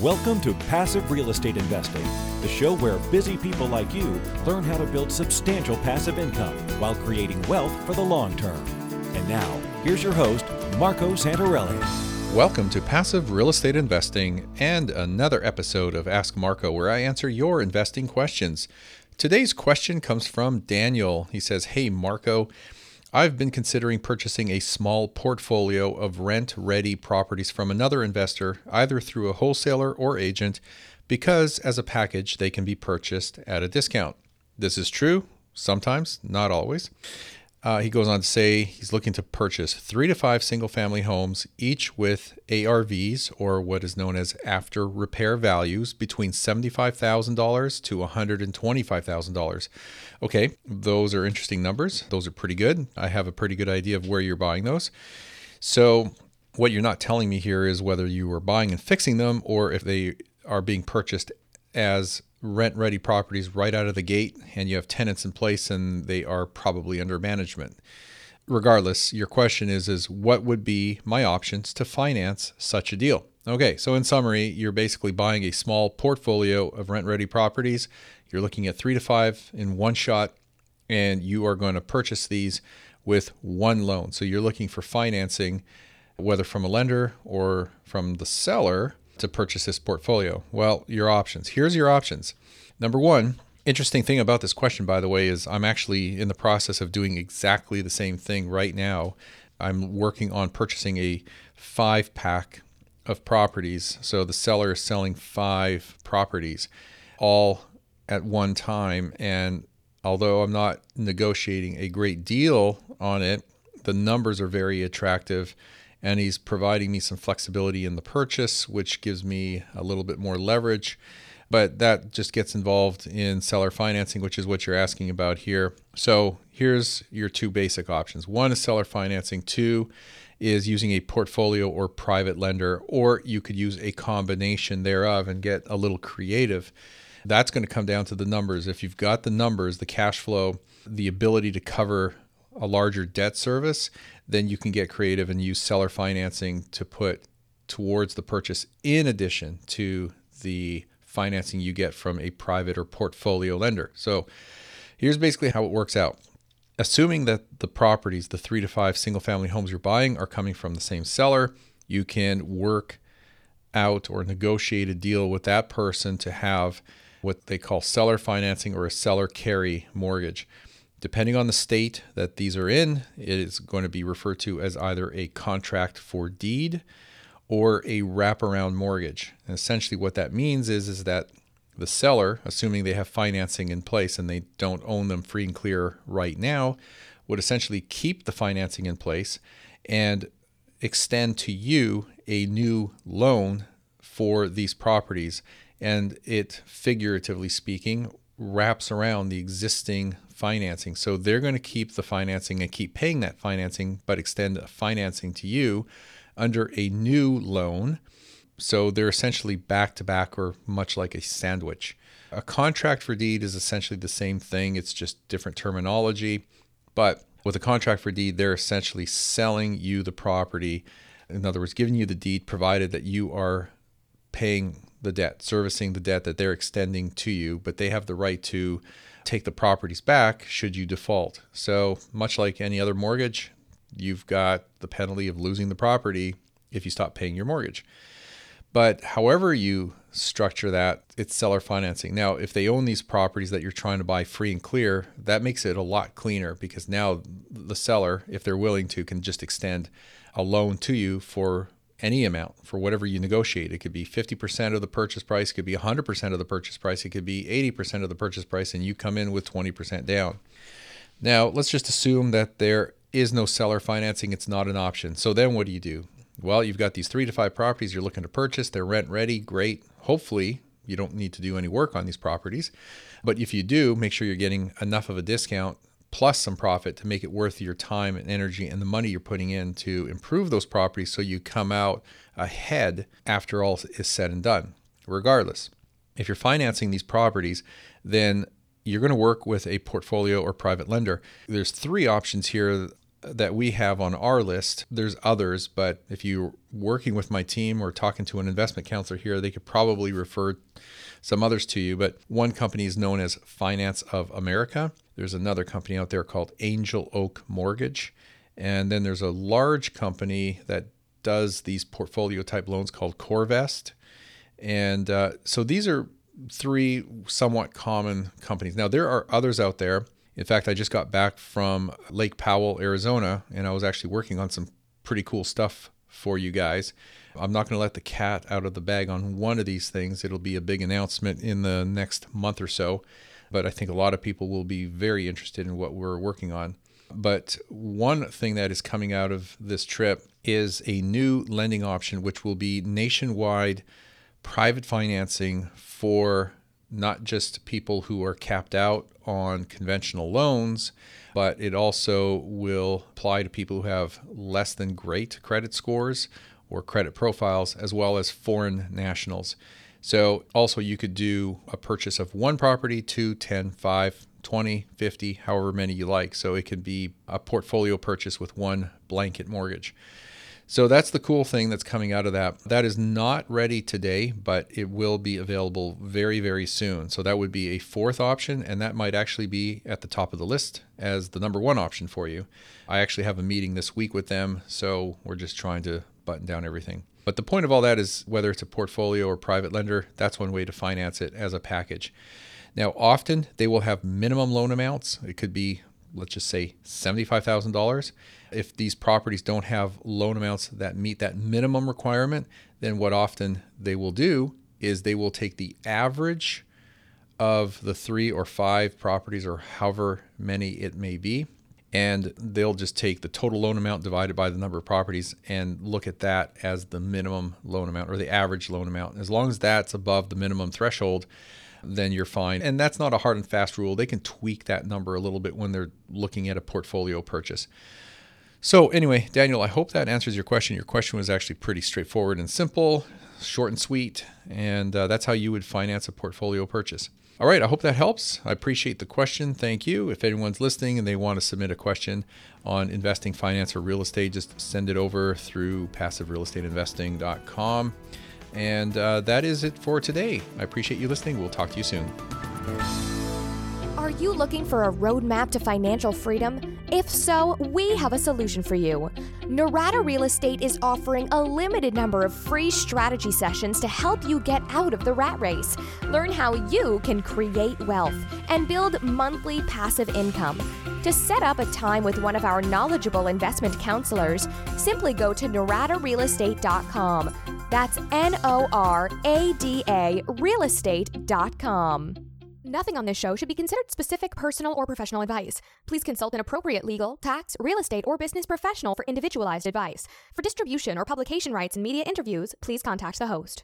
Welcome to Passive Real Estate Investing, the show where busy people like you learn how to build substantial passive income while creating wealth for the long term. And now, here's your host, Marco Santarelli. Welcome to Passive Real Estate Investing and another episode of Ask Marco, where I answer your investing questions. Today's question comes from Daniel. He says, Hey, Marco, I've been considering purchasing a small portfolio of rent ready properties from another investor, either through a wholesaler or agent, because as a package they can be purchased at a discount. This is true sometimes, not always. Uh, he goes on to say he's looking to purchase three to five single family homes, each with ARVs or what is known as after repair values between $75,000 to $125,000. Okay, those are interesting numbers. Those are pretty good. I have a pretty good idea of where you're buying those. So, what you're not telling me here is whether you are buying and fixing them or if they are being purchased as rent ready properties right out of the gate and you have tenants in place and they are probably under management. Regardless, your question is is what would be my options to finance such a deal? Okay, so in summary, you're basically buying a small portfolio of rent ready properties. You're looking at 3 to 5 in one shot and you are going to purchase these with one loan. So you're looking for financing whether from a lender or from the seller to purchase this portfolio? Well, your options. Here's your options. Number one, interesting thing about this question, by the way, is I'm actually in the process of doing exactly the same thing right now. I'm working on purchasing a five pack of properties. So the seller is selling five properties all at one time. And although I'm not negotiating a great deal on it, the numbers are very attractive and he's providing me some flexibility in the purchase, which gives me a little bit more leverage. But that just gets involved in seller financing, which is what you're asking about here. So here's your two basic options one is seller financing, two is using a portfolio or private lender, or you could use a combination thereof and get a little creative. That's going to come down to the numbers. If you've got the numbers, the cash flow, the ability to cover a larger debt service, then you can get creative and use seller financing to put towards the purchase in addition to the financing you get from a private or portfolio lender. So here's basically how it works out. Assuming that the properties, the three to five single family homes you're buying, are coming from the same seller, you can work out or negotiate a deal with that person to have what they call seller financing or a seller carry mortgage. Depending on the state that these are in, it is going to be referred to as either a contract for deed or a wraparound mortgage. And essentially, what that means is, is that the seller, assuming they have financing in place and they don't own them free and clear right now, would essentially keep the financing in place and extend to you a new loan for these properties. And it, figuratively speaking, wraps around the existing financing. So they're going to keep the financing and keep paying that financing, but extend the financing to you under a new loan. So they're essentially back to back or much like a sandwich. A contract for deed is essentially the same thing, it's just different terminology. But with a contract for deed, they're essentially selling you the property. In other words, giving you the deed provided that you are paying the debt, servicing the debt that they're extending to you, but they have the right to take the properties back should you default. So, much like any other mortgage, you've got the penalty of losing the property if you stop paying your mortgage. But however you structure that, it's seller financing. Now, if they own these properties that you're trying to buy free and clear, that makes it a lot cleaner because now the seller, if they're willing to, can just extend a loan to you for any amount for whatever you negotiate. It could be 50% of the purchase price, it could be 100% of the purchase price, it could be 80% of the purchase price, and you come in with 20% down. Now, let's just assume that there is no seller financing, it's not an option. So then what do you do? Well, you've got these three to five properties you're looking to purchase, they're rent ready, great. Hopefully, you don't need to do any work on these properties. But if you do, make sure you're getting enough of a discount plus some profit to make it worth your time and energy and the money you're putting in to improve those properties so you come out ahead after all is said and done. Regardless, if you're financing these properties, then you're going to work with a portfolio or private lender. There's three options here that we have on our list. There's others, but if you're working with my team or talking to an investment counselor here, they could probably refer some others to you. But one company is known as Finance of America. There's another company out there called Angel Oak Mortgage. And then there's a large company that does these portfolio type loans called CoreVest. And uh, so these are three somewhat common companies. Now, there are others out there. In fact, I just got back from Lake Powell, Arizona, and I was actually working on some pretty cool stuff for you guys. I'm not going to let the cat out of the bag on one of these things. It'll be a big announcement in the next month or so, but I think a lot of people will be very interested in what we're working on. But one thing that is coming out of this trip is a new lending option, which will be nationwide private financing for not just people who are capped out on conventional loans, but it also will apply to people who have less than great credit scores or credit profiles, as well as foreign nationals. So, also, you could do a purchase of one property, two, 10, 5, 20, 50, however many you like. So, it could be a portfolio purchase with one blanket mortgage. So that's the cool thing that's coming out of that. That is not ready today, but it will be available very, very soon. So that would be a fourth option, and that might actually be at the top of the list as the number one option for you. I actually have a meeting this week with them, so we're just trying to button down everything. But the point of all that is whether it's a portfolio or private lender, that's one way to finance it as a package. Now, often they will have minimum loan amounts. It could be, let's just say, $75,000 if these properties don't have loan amounts that meet that minimum requirement, then what often they will do is they will take the average of the three or five properties or however many it may be and they'll just take the total loan amount divided by the number of properties and look at that as the minimum loan amount or the average loan amount. As long as that's above the minimum threshold, then you're fine. And that's not a hard and fast rule. They can tweak that number a little bit when they're looking at a portfolio purchase. So, anyway, Daniel, I hope that answers your question. Your question was actually pretty straightforward and simple, short and sweet, and uh, that's how you would finance a portfolio purchase. All right, I hope that helps. I appreciate the question. Thank you. If anyone's listening and they want to submit a question on investing, finance, or real estate, just send it over through passiverealestateinvesting.com. And uh, that is it for today. I appreciate you listening. We'll talk to you soon. Are you looking for a roadmap to financial freedom? If so, we have a solution for you. Norada Real Estate is offering a limited number of free strategy sessions to help you get out of the rat race. Learn how you can create wealth and build monthly passive income. To set up a time with one of our knowledgeable investment counselors, simply go to noradarealestate.com. That's N O R A D A realestate.com. Nothing on this show should be considered specific personal or professional advice. Please consult an appropriate legal, tax, real estate, or business professional for individualized advice. For distribution or publication rights and media interviews, please contact the host.